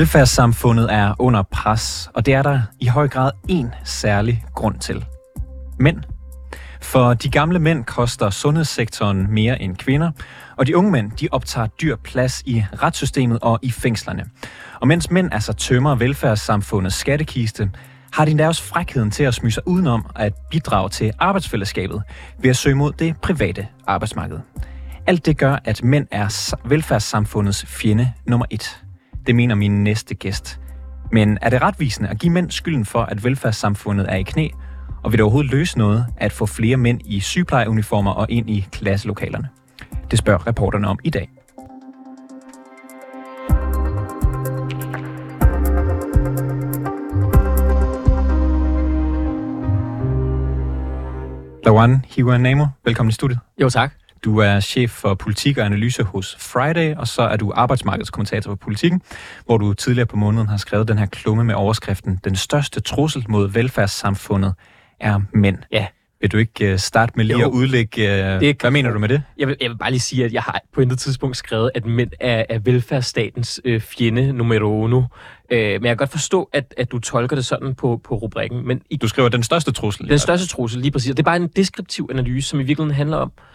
Velfærdssamfundet er under pres, og det er der i høj grad en særlig grund til. Mænd. For de gamle mænd koster sundhedssektoren mere end kvinder, og de unge mænd de optager dyr plads i retssystemet og i fængslerne. Og mens mænd altså tømmer velfærdssamfundets skattekiste, har de endda også frækheden til at smyge sig udenom at bidrage til arbejdsfællesskabet ved at søge mod det private arbejdsmarked. Alt det gør, at mænd er velfærdssamfundets fjende nummer et. Det mener min næste gæst. Men er det retvisende at give mænd skylden for, at velfærdssamfundet er i knæ? Og vil det overhovedet løse noget at få flere mænd i sygeplejeuniformer og ind i klasselokalerne? Det spørger reporterne om i dag. Lawan Hiwanamo, velkommen i studiet. Jo, tak. Du er chef for politik og analyse hos Friday, og så er du arbejdsmarkedskommentator for politikken, hvor du tidligere på måneden har skrevet den her klumme med overskriften Den største trussel mod velfærdssamfundet er mænd. Ja. Vil du ikke uh, starte med lige jo, at udlægge, uh, det hvad mener du med det? Jeg vil, jeg vil bare lige sige, at jeg har på intet tidspunkt skrevet, at mænd er, er velfærdsstatens øh, fjende nummer uno. Øh, men jeg kan godt forstå, at, at du tolker det sådan på, på rubrikken. Men i, du skriver den største trussel. Den største trussel, lige præcis. Det er bare en deskriptiv analyse, som i virkeligheden handler om, Øh,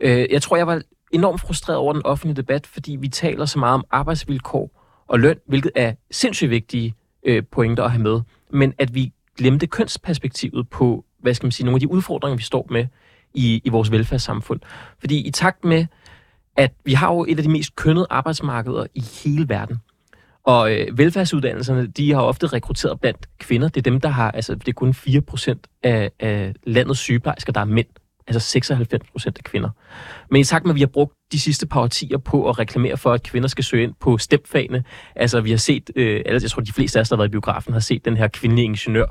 Øh, jeg tror, jeg var enormt frustreret over den offentlige debat, fordi vi taler så meget om arbejdsvilkår og løn, hvilket er sindssygt vigtige øh, pointer at have med. Men at vi glemte kønsperspektivet på, hvad skal man sige, nogle af de udfordringer, vi står med i, i vores velfærdssamfund. Fordi i takt med, at vi har jo et af de mest kønnede arbejdsmarkeder i hele verden, og øh, velfærdsuddannelserne, de har ofte rekrutteret blandt kvinder. Det er dem, der har, altså det er kun 4% af, af landets sygeplejersker, der er mænd altså 96 procent af kvinder. Men i takt med, at vi har brugt de sidste par årtier på at reklamere for, at kvinder skal søge ind på stemfagene, altså vi har set, øh, jeg tror de fleste af os, der har været i biografen, har set den her kvindelige ingeniør,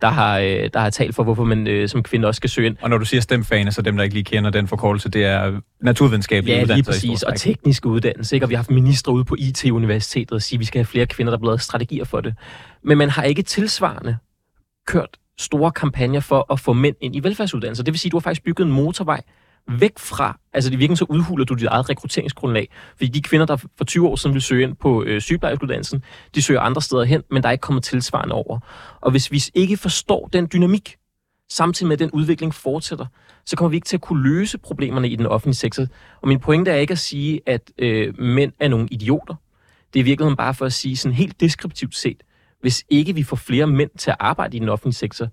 der har, øh, der har talt for, hvorfor man øh, som kvinde også skal søge ind. Og når du siger stemfagene, så dem, der ikke lige kender den forkortelse, det er naturvidenskabelige ja, uddannelser. Ja, lige præcis, og teknisk uddannelse. Ikke? Og vi har haft ministre ude på IT-universitetet og sige, at vi skal have flere kvinder, der bliver strategier for det. Men man har ikke tilsvarende kørt store kampagner for at få mænd ind i velfærdsuddannelser. Det vil sige, at du har faktisk bygget en motorvej væk fra, altså i virkeligheden så udhuler du dit eget rekrutteringsgrundlag. Fordi de kvinder, der for 20 år siden ville søge ind på øh, sygeplejerskeuddannelsen, de søger andre steder hen, men der er ikke kommet tilsvarende over. Og hvis vi ikke forstår den dynamik, samtidig med at den udvikling fortsætter, så kommer vi ikke til at kunne løse problemerne i den offentlige sektor. Og min pointe er ikke at sige, at øh, mænd er nogle idioter. Det er i virkeligheden bare for at sige sådan helt deskriptivt set, hvis ikke vi får flere mænd til at arbejde i den offentlige sektor,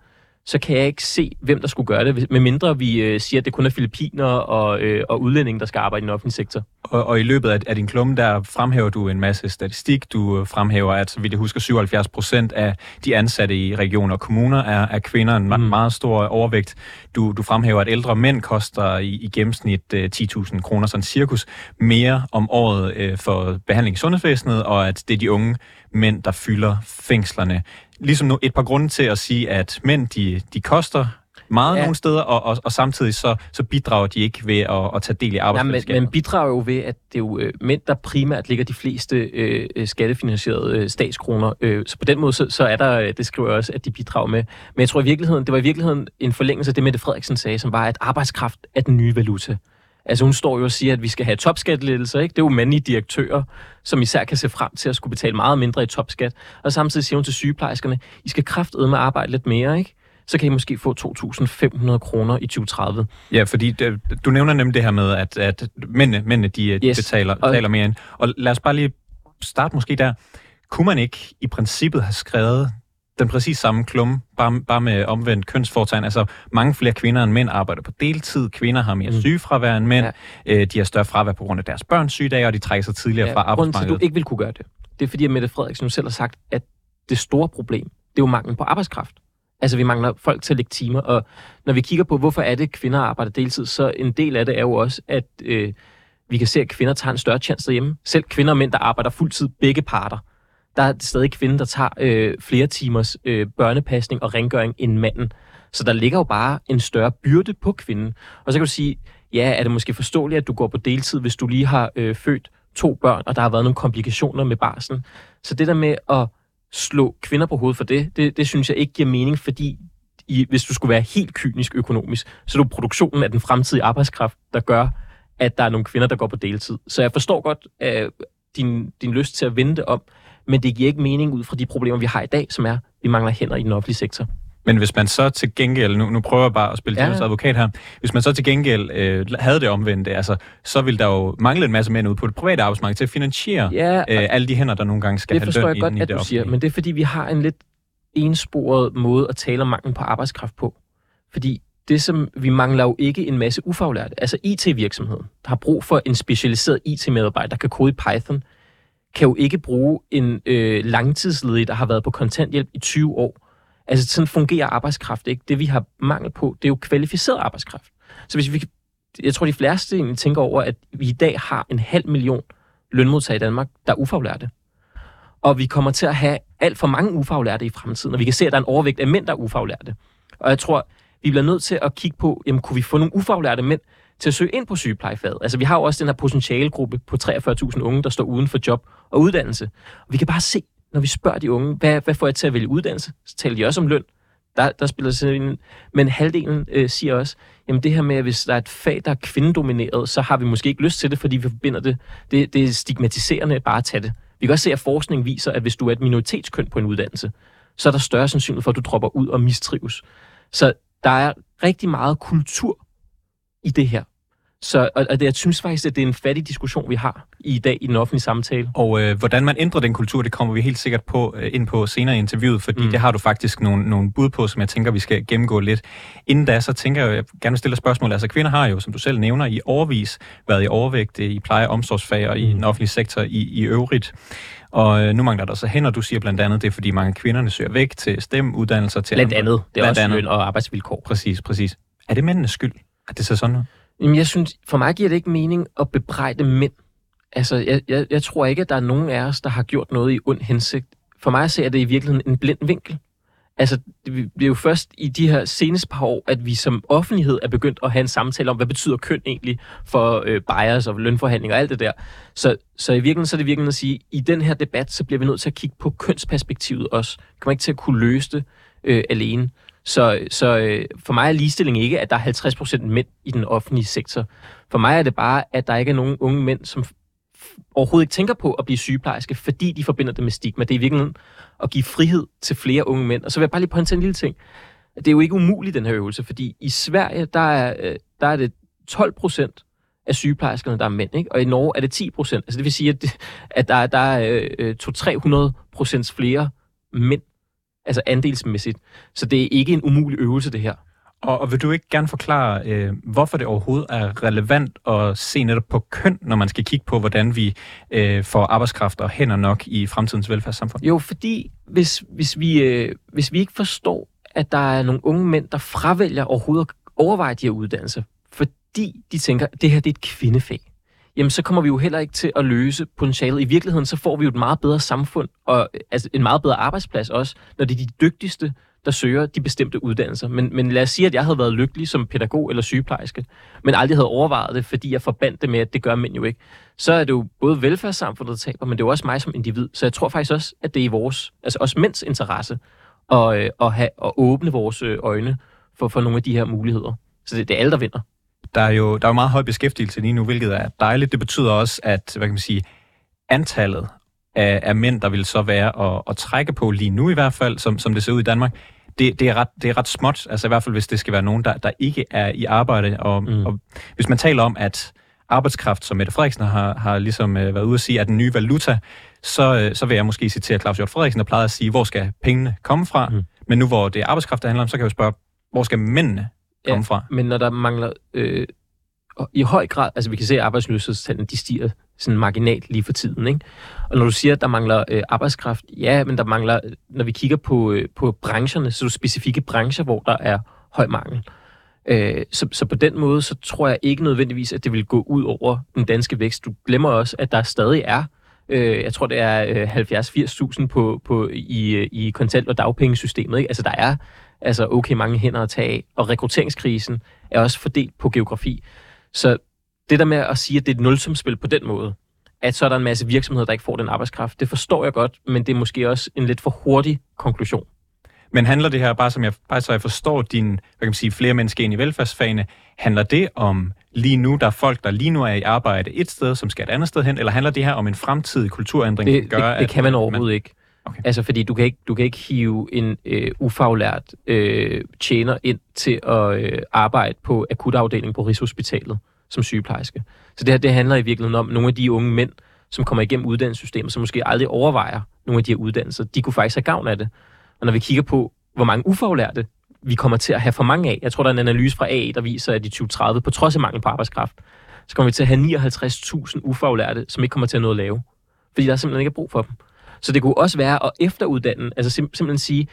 så kan jeg ikke se, hvem der skulle gøre det, medmindre vi øh, siger, at det kun er filipiner og, øh, og udlændinge, der skal arbejde i den offentlige sektor. Og, og i løbet af, af din klumme, der fremhæver du en masse statistik. Du øh, fremhæver, at så vidt jeg husker, 77 procent af de ansatte i regioner og kommuner er, er kvinder, en mm. meget stor overvægt. Du, du fremhæver, at ældre mænd koster i, i gennemsnit øh, 10.000 kroner, sådan cirkus, mere om året øh, for behandling i sundhedsvæsenet, og at det er de unge mænd, der fylder fængslerne. Ligesom nu et par grunde til at sige, at mænd, de, de koster meget ja. nogle steder, og, og, og samtidig så, så bidrager de ikke ved at, at tage del i arbejdsfællesskabet. Ja, men, men bidrager jo ved, at det er jo øh, mænd, der primært ligger de fleste øh, øh, skattefinansierede øh, statskroner. Øh, så på den måde, så, så er der, øh, det skriver jeg også, at de bidrager med. Men jeg tror i virkeligheden, det var i virkeligheden en forlængelse af det, Mette Frederiksen sagde, som var, at arbejdskraft er den nye valuta. Altså hun står jo og siger, at vi skal have topskattelettelser, ikke? Det er jo mandlige direktører, som især kan se frem til at skulle betale meget mindre i topskat. Og samtidig siger hun til sygeplejerskerne, I skal med at arbejde lidt mere, ikke? så kan I måske få 2.500 kroner i 2030. Ja, fordi det, du nævner nemlig det her med, at, at mændene, mændene de, yes. betaler, betaler mere ind. Og lad os bare lige starte måske der. Kunne man ikke i princippet have skrevet den præcis samme klum, bare, bare med omvendt kønsfortegn. Altså, mange flere kvinder end mænd arbejder på deltid. Kvinder har mere mm. sygefravær end mænd. Ja. Øh, de har større fravær på grund af deres børns sygedage, og de trækker sig tidligere ja, fra arbejdsmarkedet. Grunden til, at du ikke vil kunne gøre det, det er fordi, at Mette Frederiksen selv har sagt, at det store problem, det er jo manglen på arbejdskraft. Altså, vi mangler folk til at lægge timer, og når vi kigger på, hvorfor er det, kvinder arbejder deltid, så en del af det er jo også, at øh, vi kan se, at kvinder tager en større chance derhjemme. Selv kvinder og mænd, der arbejder fuldtid, begge parter der er stadig kvinden, der tager øh, flere timers øh, børnepasning og rengøring end manden. Så der ligger jo bare en større byrde på kvinden. Og så kan du sige, ja, er det måske forståeligt, at du går på deltid, hvis du lige har øh, født to børn, og der har været nogle komplikationer med barsen. Så det der med at slå kvinder på hovedet for det, det, det synes jeg ikke giver mening, fordi i, hvis du skulle være helt kynisk økonomisk, så er det produktionen af den fremtidige arbejdskraft, der gør, at der er nogle kvinder, der går på deltid. Så jeg forstår godt øh, din, din lyst til at vente om, men det giver ikke mening ud fra de problemer, vi har i dag, som er, vi mangler hænder i den offentlige sektor. Men hvis man så til gengæld, nu, nu prøver jeg bare at spille ja. advokat her, hvis man så til gengæld øh, havde det omvendte, altså, så ville der jo mangle en masse mænd ud på det private arbejdsmarked til at finansiere ja, øh, alle de hænder, der nogle gange skal have løn Det forstår jeg godt, at du siger, men det er fordi, vi har en lidt ensporet måde at tale om mangel på arbejdskraft på. Fordi det, som vi mangler jo ikke en masse ufaglærte. Altså IT-virksomheden, der har brug for en specialiseret IT-medarbejder, der kan kode i Python, kan jo ikke bruge en øh, langtidsledig, der har været på kontanthjælp i 20 år. Altså sådan fungerer arbejdskraft ikke. Det vi har mangel på, det er jo kvalificeret arbejdskraft. Så hvis vi, jeg tror de fleste egentlig tænker over, at vi i dag har en halv million lønmodtagere i Danmark, der er ufaglærte. Og vi kommer til at have alt for mange ufaglærte i fremtiden, og vi kan se, at der er en overvægt af mænd, der er ufaglærte. Og jeg tror, vi bliver nødt til at kigge på, jamen, kunne vi få nogle ufaglærte mænd til at søge ind på sygeplejefaget? Altså, vi har jo også den her potentialegruppe på 43.000 unge, der står uden for job og uddannelse. Og vi kan bare se, når vi spørger de unge, hvad, hvad får jeg til at vælge uddannelse? Så taler de også om løn. Der, der spiller sig ind. Men halvdelen øh, siger også, jamen det her med, at hvis der er et fag, der er kvindedomineret, så har vi måske ikke lyst til det, fordi vi forbinder det. Det, det er stigmatiserende bare at tage det. Vi kan også se, at forskning viser, at hvis du er et minoritetskøn på en uddannelse, så er der større sandsynlighed for, at du dropper ud og mistrives. Så der er rigtig meget kultur i det her. Så, og, og det, jeg synes faktisk, at det er en fattig diskussion, vi har i dag i den offentlige samtale. Og øh, hvordan man ændrer den kultur, det kommer vi helt sikkert på øh, ind på senere i interviewet, fordi mm. det har du faktisk nogle, nogle bud på, som jeg tænker, vi skal gennemgå lidt. Inden da, så tænker jeg, at jeg gerne vil stille spørgsmål. Altså kvinder har jo, som du selv nævner, i overvis været i overvægt i pleje- og omsorgsfag og i mm. den offentlige sektor i, i øvrigt. Og øh, nu mangler der så hen, og du siger blandt andet, det er fordi mange kvinderne søger væk til STEM-uddannelser. Til blandt andet. Det er blandt også løn og arbejdsvilkår. Præcis, præcis. Er det mændenes skyld, at det ser sådan ud? Jamen, jeg synes, for mig giver det ikke mening at bebrejde mænd. Altså, jeg, jeg, jeg tror ikke, at der er nogen af os, der har gjort noget i ond hensigt. For mig ser det i virkeligheden en blind vinkel. Altså, det er jo først i de her seneste par år, at vi som offentlighed er begyndt at have en samtale om, hvad betyder køn egentlig for øh, bias og lønforhandlinger og alt det der. Så, så i virkeligheden så er det virkelig at sige, at i den her debat, så bliver vi nødt til at kigge på kønsperspektivet også. Kommer ikke til at kunne løse det øh, alene. Så, så øh, for mig er ligestilling ikke, at der er 50% mænd i den offentlige sektor. For mig er det bare, at der ikke er nogen unge mænd, som overhovedet ikke tænker på at blive sygeplejerske, fordi de forbinder det med stigma. Det er i virkeligheden at give frihed til flere unge mænd. Og så vil jeg bare lige pointere en lille ting. Det er jo ikke umuligt, den her øvelse, fordi i Sverige, der er, øh, der er det 12 procent af sygeplejerskerne, der er mænd, ikke? og i Norge er det 10 procent. Altså det vil sige, at, det, at der, der er øh, øh 200-300 procents flere mænd, altså andelsmæssigt. Så det er ikke en umulig øvelse, det her. Og, og vil du ikke gerne forklare, øh, hvorfor det overhovedet er relevant at se netop på køn, når man skal kigge på, hvordan vi øh, får arbejdskraft og hænder nok i fremtidens velfærdssamfund? Jo, fordi hvis, hvis, vi, øh, hvis vi ikke forstår, at der er nogle unge mænd, der fravælger overhovedet at overveje de her uddannelser, fordi de tænker, at det her det er et kvindefag, jamen så kommer vi jo heller ikke til at løse potentialet. I virkeligheden så får vi jo et meget bedre samfund, og altså en meget bedre arbejdsplads også, når det er de dygtigste, der søger de bestemte uddannelser. Men, men lad os sige, at jeg havde været lykkelig som pædagog eller sygeplejerske, men aldrig havde overvejet det, fordi jeg forbandt det med, at det gør mænd jo ikke. Så er det jo både velfærdssamfundet, der taber, men det er jo også mig som individ. Så jeg tror faktisk også, at det er i vores, altså også mænds interesse, at, øh, at, have, at åbne vores øh, øjne for, for nogle af de her muligheder. Så det, det er alle, der vinder. Der er, jo, der er jo meget høj beskæftigelse lige nu, hvilket er dejligt. Det betyder også, at hvad kan man sige, antallet af, af mænd, der vil så være at, at trække på lige nu i hvert fald, som, som det ser ud i Danmark, det, det, er ret, det er ret småt, altså i hvert fald hvis det skal være nogen, der, der ikke er i arbejde. Og, mm. og hvis man taler om, at arbejdskraft, som Mette Frederiksen har, har ligesom øh, været ude at sige, er den nye valuta, så, øh, så vil jeg måske citere Claus Hjort Frederiksen, der plejede at sige, hvor skal pengene komme fra? Mm. Men nu hvor det er arbejdskraft, der handler om, så kan jeg jo spørge, hvor skal mændene komme ja, fra? men når der mangler øh, i høj grad, altså vi kan se, at arbejdsløshedstallene, de stiger sådan marginalt lige for tiden. Ikke? Og når du siger, at der mangler øh, arbejdskraft, ja, men der mangler, når vi kigger på, øh, på brancherne, så er det specifikke brancher, hvor der er høj mangel. Øh, så, så på den måde, så tror jeg ikke nødvendigvis, at det vil gå ud over den danske vækst. Du glemmer også, at der stadig er, øh, jeg tror det er øh, 70-80.000 på, på, i, i kontant- og dagpengesystemet. Ikke? Altså der er altså okay mange hænder at tage af, og rekrutteringskrisen er også fordelt på geografi. Så det der med at sige, at det er et nulsumspil på den måde, at så er der en masse virksomheder, der ikke får den arbejdskraft, det forstår jeg godt, men det er måske også en lidt for hurtig konklusion. Men handler det her, bare, som jeg, bare så jeg forstår din, hvad kan man sige, flere mennesker ind i velfærdsfagene, handler det om lige nu, der er folk, der lige nu er i arbejde et sted, som skal et andet sted hen, eller handler det her om en fremtidig kulturændring, det, der gør, det, det kan man overhovedet man, ikke. Okay. Altså, fordi du kan ikke, du kan ikke hive en øh, ufaglært øh, tjener ind til at øh, arbejde på akutafdelingen på Rigshospitalet som sygeplejerske. Så det her, det handler i virkeligheden om nogle af de unge mænd, som kommer igennem uddannelsessystemet, som måske aldrig overvejer nogle af de her uddannelser, de kunne faktisk have gavn af det. Og når vi kigger på, hvor mange ufaglærte vi kommer til at have for mange af, jeg tror, der er en analyse fra A, der viser, at i 2030, på trods af mangel på arbejdskraft, så kommer vi til at have 59.000 ufaglærte, som ikke kommer til at nå at lave. Fordi der simpelthen ikke er brug for dem. Så det kunne også være at efteruddanne, altså sim- simpelthen sige,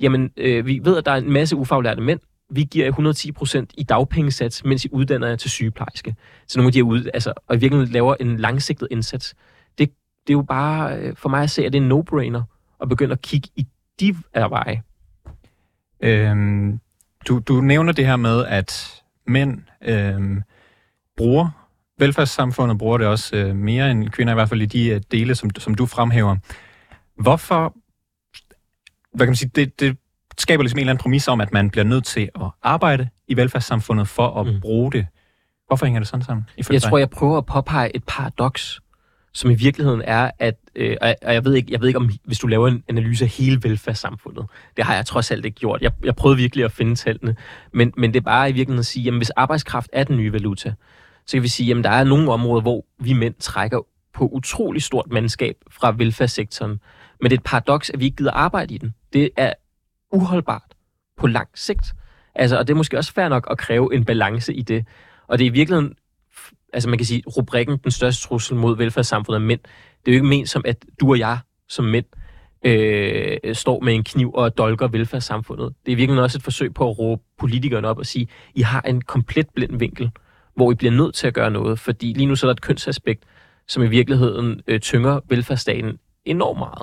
jamen, øh, vi ved, at der er en masse ufaglærte mænd, vi giver 110 procent i dagpengesats, mens I uddanner jer til sygeplejerske. Så nogle af de her ud, altså, og i virkeligheden laver en langsigtet indsats. Det, det er jo bare, øh, for mig at se, at det er en no-brainer at begynde at kigge i de veje. Øhm, du, du nævner det her med, at mænd øhm, bruger velfærdssamfundet, bruger det også øh, mere end kvinder, i hvert fald i de øh, dele, som, som du fremhæver. Hvorfor, hvad kan man sige, det, det skaber ligesom en eller anden præmis om, at man bliver nødt til at arbejde i velfærdssamfundet for at mm. bruge det. Hvorfor hænger det sådan sammen? Jeg dig? tror, jeg prøver at påpege et paradoks, som i virkeligheden er, at, øh, og jeg ved, ikke, jeg ved ikke, om hvis du laver en analyse af hele velfærdssamfundet, det har jeg trods alt ikke gjort. Jeg, jeg prøvede virkelig at finde tallene, men, men det er bare i virkeligheden at sige, jamen hvis arbejdskraft er den nye valuta, så kan vi sige, jamen der er nogle områder, hvor vi mænd trækker på utrolig stort mandskab fra velfærdssektoren, men det er et paradoks, at vi ikke gider arbejde i den. Det er uholdbart på lang sigt. Altså, og det er måske også fair nok at kræve en balance i det. Og det er i virkeligheden, altså man kan sige, rubrikken den største trussel mod velfærdssamfundet er mænd. Det er jo ikke ment som, at du og jeg som mænd øh, står med en kniv og dolker velfærdssamfundet. Det er virkelig også et forsøg på at råbe politikerne op og sige, I har en komplet blind vinkel, hvor I bliver nødt til at gøre noget, fordi lige nu så er der et kønsaspekt, som i virkeligheden øh, tynger velfærdsstaten enormt meget.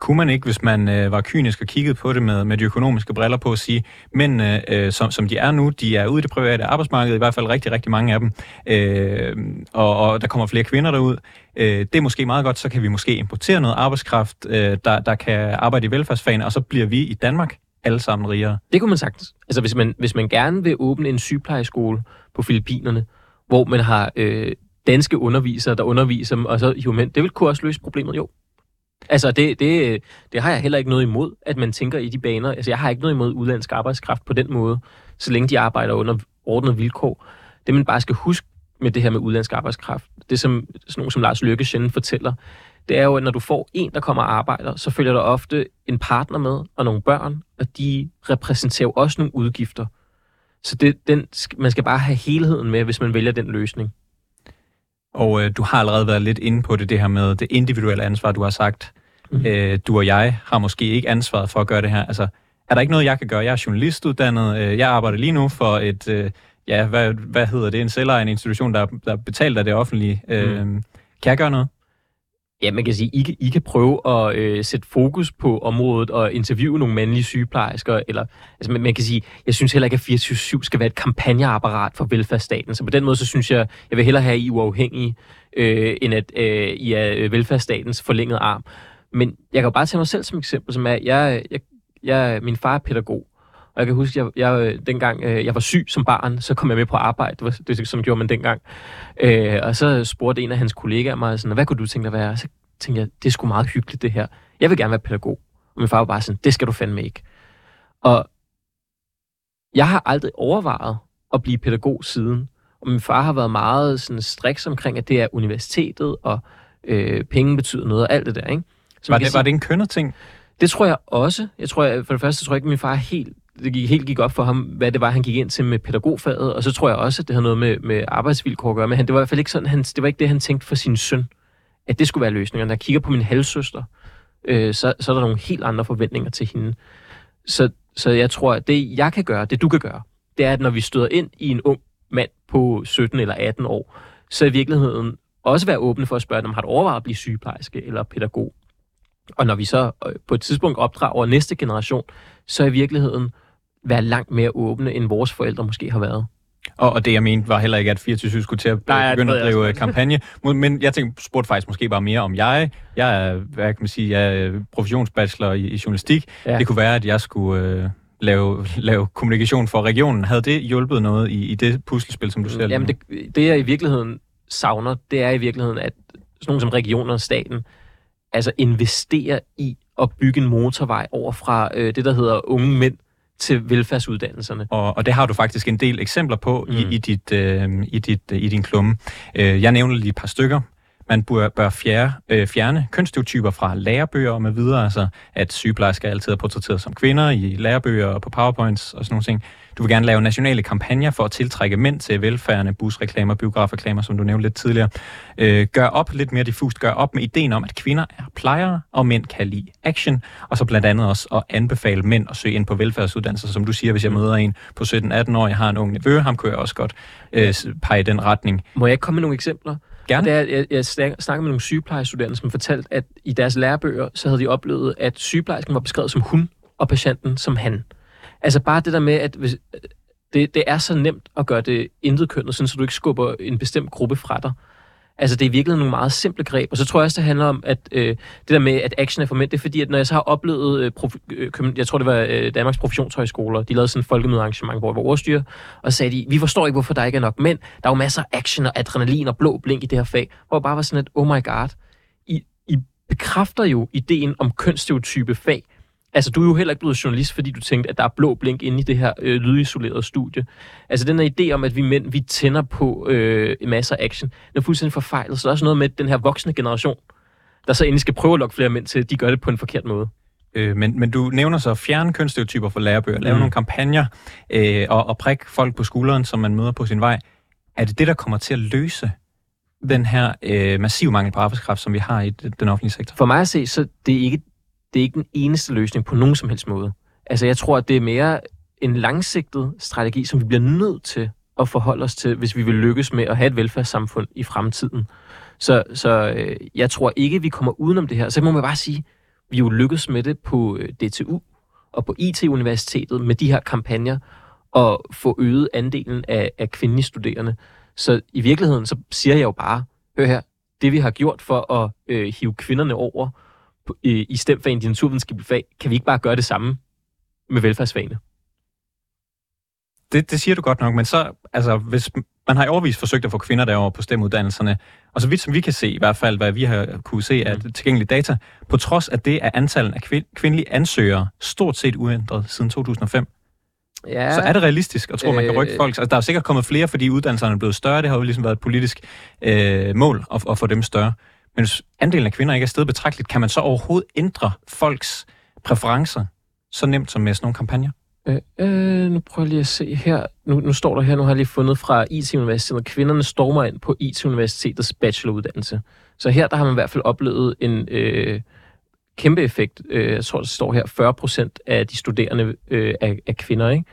Kunne man ikke, hvis man øh, var kynisk og kiggede på det med, med de økonomiske briller på, at sige, men øh, som, som de er nu, de er ude i det private arbejdsmarked, i hvert fald rigtig, rigtig mange af dem, øh, og, og der kommer flere kvinder derud. Øh, det er måske meget godt, så kan vi måske importere noget arbejdskraft, øh, der, der kan arbejde i velfærdsfagene, og så bliver vi i Danmark alle sammen rigere. Det kunne man sagtens. Altså hvis man, hvis man gerne vil åbne en sygeplejeskole på Filippinerne, hvor man har øh, danske undervisere, der underviser dem, og så jo, men det vil kunne også løse problemet, jo. Altså, det, det, det har jeg heller ikke noget imod, at man tænker i de baner. Altså, jeg har ikke noget imod udlandsk arbejdskraft på den måde, så længe de arbejder under ordnede vilkår. Det, man bare skal huske med det her med udlandsk arbejdskraft, det som sådan nogen som Lars Løkke sjældent fortæller, det er jo, at når du får en, der kommer og arbejder, så følger der ofte en partner med og nogle børn, og de repræsenterer jo også nogle udgifter. Så det, den, man skal bare have helheden med, hvis man vælger den løsning. Og øh, du har allerede været lidt inde på det, det her med det individuelle ansvar, du har sagt. Mm. Øh, du og jeg har måske ikke ansvaret for at gøre det her. Altså, er der ikke noget, jeg kan gøre? Jeg er journalistuddannet. Øh, jeg arbejder lige nu for et, øh, ja, hvad, hvad hedder det, en selvejende institution, der, der betaler af det offentlige. Øh, mm. Kan jeg gøre noget? Ja, man kan sige, I I kan prøve at øh, sætte fokus på området og interviewe nogle mandlige sygeplejersker. Eller, altså, man, man kan sige, jeg synes heller ikke, at 24 skal være et kampagneapparat for velfærdsstaten. Så på den måde, så synes jeg, jeg vil hellere have I uafhængige, øh, end at øh, I er øh, velfærdsstatens forlængede arm. Men jeg kan jo bare tage mig selv som eksempel, som er, jeg, jeg, jeg, min far er pædagog. Og jeg kan huske, jeg, jeg dengang øh, jeg var syg som barn, så kom jeg med på arbejde. Det var det, som gjorde man dengang. Øh, og så spurgte en af hans kollegaer mig, sådan, hvad kunne du tænke dig at være? Så tænkte jeg, det er sgu meget hyggeligt det her. Jeg vil gerne være pædagog. Og min far var bare sådan, det skal du fandme ikke. Og jeg har aldrig overvejet at blive pædagog siden. Og min far har været meget sådan striks omkring, at det er universitetet, og øh, penge betyder noget, og alt det der, ikke? Så var, det, sige, var det en kønnet ting? Det tror jeg også. Jeg tror, jeg, for det første tror jeg ikke, at min far helt, det gik, helt gik op for ham, hvad det var, han gik ind til med pædagogfaget. Og så tror jeg også, at det havde noget med, med arbejdsvilkår at gøre. Men han, det var i hvert fald ikke sådan, han, det var ikke det, han tænkte for sin søn, at det skulle være løsningen. Når jeg kigger på min halvsøster, øh, så, så er der nogle helt andre forventninger til hende. Så, så jeg tror, at det, jeg kan gøre, det du kan gøre, det er, at når vi støder ind i en ung mand på 17 eller 18 år, så i virkeligheden også være åbne for at spørge, om har du overvejet at blive sygeplejerske eller pædagog? Og når vi så øh, på et tidspunkt opdrager næste generation, så i virkeligheden være langt mere åbne, end vores forældre måske har været. Og, og det, jeg mente, var heller ikke, at 24 skulle til at Nej, begynde at drive kampagne. Men jeg tænkte, spurgte faktisk måske bare mere om jeg. Jeg er, hvad kan man sige, jeg er professionsbachelor i, i journalistik. Ja. Det kunne være, at jeg skulle øh, lave, lave kommunikation for regionen. Havde det hjulpet noget i, i det puslespil, som du ser Jamen, det, det jeg i virkeligheden savner, det er i virkeligheden, at sådan nogle som regioner og staten, altså investerer i at bygge en motorvej over fra øh, det, der hedder unge mænd, til velfærdsuddannelserne. Og, og det har du faktisk en del eksempler på mm. i, i, dit, øh, i, dit, øh, i din klumme. Øh, jeg nævner lige et par stykker. Man bør, bør fjerne, øh, fjerne kønsstereotyper fra lærebøger og med videre, altså at sygeplejersker altid er portrætteret som kvinder i lærebøger og på powerpoints og sådan nogle ting. Du vil gerne lave nationale kampagner for at tiltrække mænd til velfærdende busreklamer, biografreklamer, som du nævnte lidt tidligere. Øh, gør op lidt mere diffust, gør op med ideen om, at kvinder er plejere, og mænd kan lide action, og så blandt andet også at anbefale mænd at søge ind på velfærdsuddannelser, som du siger, hvis jeg møder en på 17-18 år, jeg har en ung nevø, ham kunne jeg også godt øh, pege i den retning. Må jeg komme med nogle eksempler? Gerne. Er, jeg, jeg snak- snakkede med nogle sygeplejestuderende, som fortalte, at i deres lærebøger, så havde de oplevet, at sygeplejersken var beskrevet som hun, og patienten som han. Altså bare det der med, at hvis, det, det er så nemt at gøre det intetkønnet, sådan så du ikke skubber en bestemt gruppe fra dig. Altså det er virkelig nogle meget simple greb. Og så tror jeg også, det handler om, at øh, det der med, at action er for mænd, det er fordi, at når jeg så har oplevet, øh, prof, øh, jeg tror det var øh, Danmarks Professionshøjskoler, de lavede sådan et folkemødearrangement, hvor jeg var overstyr, og sagde de, vi forstår ikke, hvorfor der ikke er nok mænd. Der er jo masser af action og adrenalin og blå blink i det her fag. Hvor jeg bare var sådan et, oh my god, I, I bekræfter jo ideen om kønsstereotype fag. Altså, du er jo heller ikke blevet journalist, fordi du tænkte, at der er blå blink inde i det her øh, lydisolerede studie. Altså, den her idé om, at vi mænd, vi tænder på øh, en masse af action, den er fuldstændig forfejlet. Så der er også noget med den her voksne generation, der så endelig skal prøve at lokke flere mænd til, at de gør det på en forkert måde. Øh, men, men du nævner så fjerne kønsstereotyper fra lærebøger, lave Mm. nogle kampagner øh, og, og prikke folk på skulderen, som man møder på sin vej. Er det det, der kommer til at løse den her øh, massive mangel på arbejdskraft, som vi har i den offentlige sektor? For mig at se, så det er ikke, det er ikke den eneste løsning på nogen som helst måde. Altså, jeg tror, at det er mere en langsigtet strategi, som vi bliver nødt til at forholde os til, hvis vi vil lykkes med at have et velfærdssamfund i fremtiden. Så, så øh, jeg tror ikke, vi kommer udenom det her. Så må man bare sige, vi er jo lykkes med det på øh, DTU og på IT-universitetet med de her kampagner og få øget andelen af, af kvindelige studerende. Så i virkeligheden, så siger jeg jo bare, hør her, det vi har gjort for at øh, hive kvinderne over øh, i stemfagene, de naturvidenskabelige fag, kan vi ikke bare gøre det samme med velfærdsfagene? Det, det siger du godt nok, men så, altså, hvis man har i overvis forsøgt at få kvinder derover på stemuddannelserne, og så vidt som vi kan se, i hvert fald hvad vi har kunne se af tilgængelige data, på trods af det er antallet af kvin- kvindelige ansøgere stort set uændret siden 2005. Ja, Så er det realistisk at tro, at man kan rykke Øh, folk? Altså, der er sikkert kommet flere, fordi uddannelserne er blevet større. Det har jo ligesom været et politisk øh, mål at, at få dem større. Men hvis andelen af kvinder ikke er steget betragteligt, kan man så overhovedet ændre folks præferencer så nemt som med sådan nogle kampagner? Øh, øh, nu prøver jeg lige at se her. Nu, nu står der her, nu har jeg lige fundet fra IT-universitetet. Kvinderne stormer ind på IT-universitetets bacheloruddannelse. Så her der har man i hvert fald oplevet en øh, kæmpe effekt. Øh, jeg tror, der står her, 40 procent af de studerende øh, er, er kvinder, ikke?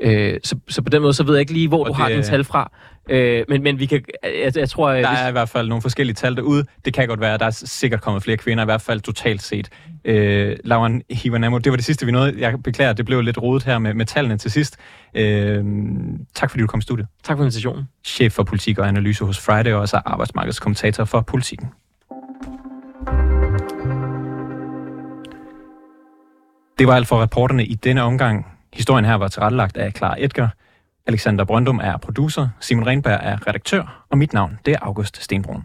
Øh, så, så på den måde, så ved jeg ikke lige, hvor Og du har det- dine tal fra. Øh, men, men vi kan, jeg, jeg tror... Der hvis- er i hvert fald nogle forskellige tal derude. Det kan godt være, at der er sikkert kommet flere kvinder, i hvert fald totalt set. Øh, Lauren Hivanamo, det var det sidste, vi nåede. Jeg beklager, det blev lidt rodet her med, med tallene til sidst. Øh, tak fordi du kom i studiet. Tak for invitationen. Chef for politik og analyse hos Friday, og også arbejdsmarkedskommentator for politikken. Det var alt for reporterne i denne omgang. Historien her var tilrettelagt af Clara Edgar. Alexander Brøndum er producer, Simon Renberg er redaktør, og mit navn det er August Stenbrun.